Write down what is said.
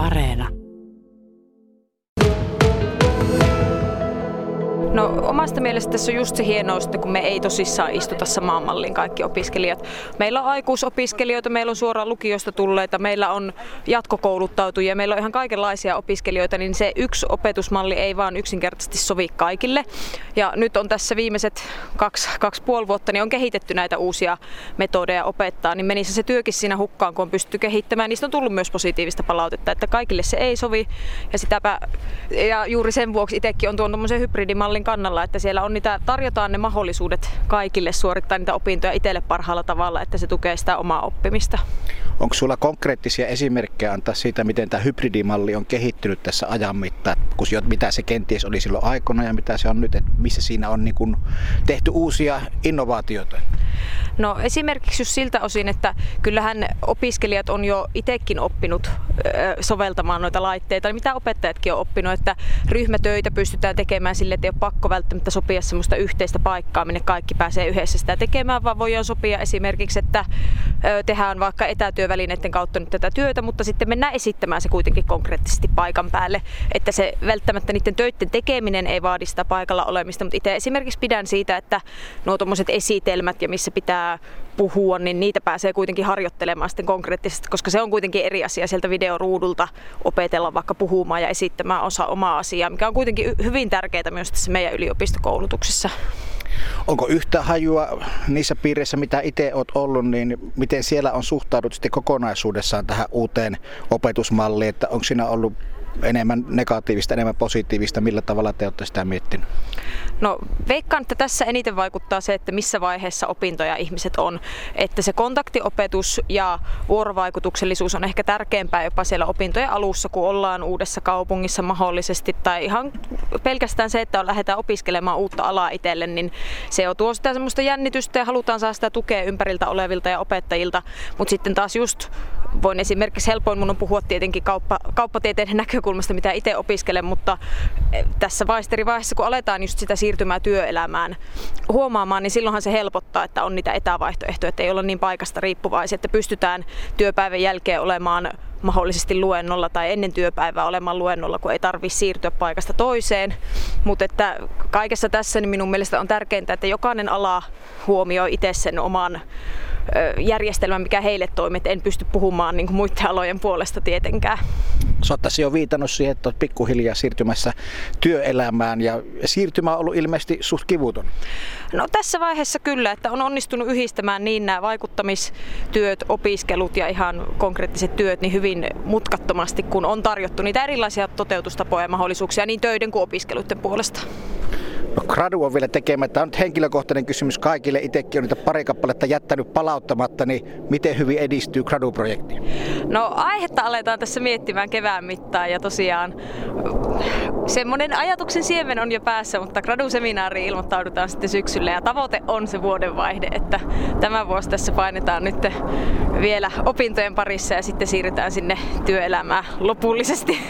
Areena. Omasta mielestä tässä on just se hienous, että kun me ei tosissaan istuta samaan malliin kaikki opiskelijat. Meillä on aikuisopiskelijoita, meillä on suoraan lukiosta tulleita, meillä on jatkokouluttautujia, meillä on ihan kaikenlaisia opiskelijoita, niin se yksi opetusmalli ei vaan yksinkertaisesti sovi kaikille. Ja nyt on tässä viimeiset kaksi, kaksi puoli vuotta, niin on kehitetty näitä uusia metodeja opettaa, niin menisi se työkin siinä hukkaan, kun on pystytty kehittämään. Niistä on tullut myös positiivista palautetta, että kaikille se ei sovi. Ja, sitäpä, ja juuri sen vuoksi itsekin on tuon hybridimallin mallin kannalla, että siellä on niitä, tarjotaan ne mahdollisuudet kaikille suorittaa niitä opintoja itselle parhaalla tavalla, että se tukee sitä omaa oppimista. Onko sulla konkreettisia esimerkkejä antaa siitä, miten tämä hybridimalli on kehittynyt tässä ajan mittaan, kun mitä se kenties oli silloin aikana ja mitä se on nyt, että missä siinä on niin kun tehty uusia innovaatioita? No esimerkiksi just siltä osin, että kyllähän opiskelijat on jo itsekin oppinut soveltamaan noita laitteita, mitä opettajatkin on oppinut, että ryhmätöitä pystytään tekemään sille, että ei ole pakko välttämättä sopia semmoista yhteistä paikkaa, minne kaikki pääsee yhdessä sitä tekemään, vaan voidaan sopia esimerkiksi, että tehdään vaikka etätyövälineiden kautta nyt tätä työtä, mutta sitten mennään esittämään se kuitenkin konkreettisesti paikan päälle, että se välttämättä niiden töiden tekeminen ei vaadi sitä paikalla olemista, mutta itse esimerkiksi pidän siitä, että nuo esitelmät ja missä pitää puhua, niin niitä pääsee kuitenkin harjoittelemaan sitten konkreettisesti, koska se on kuitenkin eri asia sieltä videoruudulta opetella vaikka puhumaan ja esittämään osa omaa asiaa, mikä on kuitenkin hyvin tärkeää myös tässä meidän yliopistokoulutuksessa. Onko yhtä hajua niissä piireissä, mitä itse olet ollut, niin miten siellä on suhtaudut sitten kokonaisuudessaan tähän uuteen opetusmalliin, että onko siinä ollut enemmän negatiivista, enemmän positiivista, millä tavalla te olette sitä miettinyt? No veikkaan, että tässä eniten vaikuttaa se, että missä vaiheessa opintoja ihmiset on. Että se kontaktiopetus ja vuorovaikutuksellisuus on ehkä tärkeämpää jopa siellä opintojen alussa, kun ollaan uudessa kaupungissa mahdollisesti. Tai ihan pelkästään se, että lähdetään opiskelemaan uutta alaa itselle, niin se on tuo sitä semmoista jännitystä ja halutaan saada sitä tukea ympäriltä olevilta ja opettajilta. Mutta sitten taas just voin esimerkiksi helpoin mun on puhua tietenkin kauppa, kauppatieteen näkökulmasta, mitä itse opiskelen, mutta eh, tässä vaiheessa, kun aletaan just sitä siirtymää työelämään huomaamaan, niin silloinhan se helpottaa, että on niitä etävaihtoehtoja, että ei olla niin paikasta riippuvaisia, että pystytään työpäivän jälkeen olemaan mahdollisesti luennolla tai ennen työpäivää olemaan luennolla, kun ei tarvitse siirtyä paikasta toiseen. Mutta että kaikessa tässä niin minun mielestä on tärkeintä, että jokainen ala huomioi itse sen oman järjestelmä, mikä heille toimii. En pysty puhumaan niin kuin muiden alojen puolesta tietenkään. Sä oot jo viitannut siihen, että olet pikkuhiljaa siirtymässä työelämään ja siirtymä on ollut ilmeisesti suht kivuton. No tässä vaiheessa kyllä, että on onnistunut yhdistämään niin nämä vaikuttamistyöt, opiskelut ja ihan konkreettiset työt niin hyvin mutkattomasti, kun on tarjottu niitä erilaisia toteutustapoja ja mahdollisuuksia niin töiden kuin opiskeluiden puolesta. Gradu on vielä tekemättä. On nyt henkilökohtainen kysymys kaikille. Itsekin on niitä pari kappaletta jättänyt palauttamatta, niin miten hyvin edistyy gradu-projekti? No aihetta aletaan tässä miettimään kevään mittaan ja tosiaan semmoinen ajatuksen siemen on jo päässä, mutta graduseminaariin ilmoittaudutaan sitten syksyllä ja tavoite on se vuodenvaihde, että tämä vuosi tässä painetaan nyt vielä opintojen parissa ja sitten siirrytään sinne työelämään lopullisesti.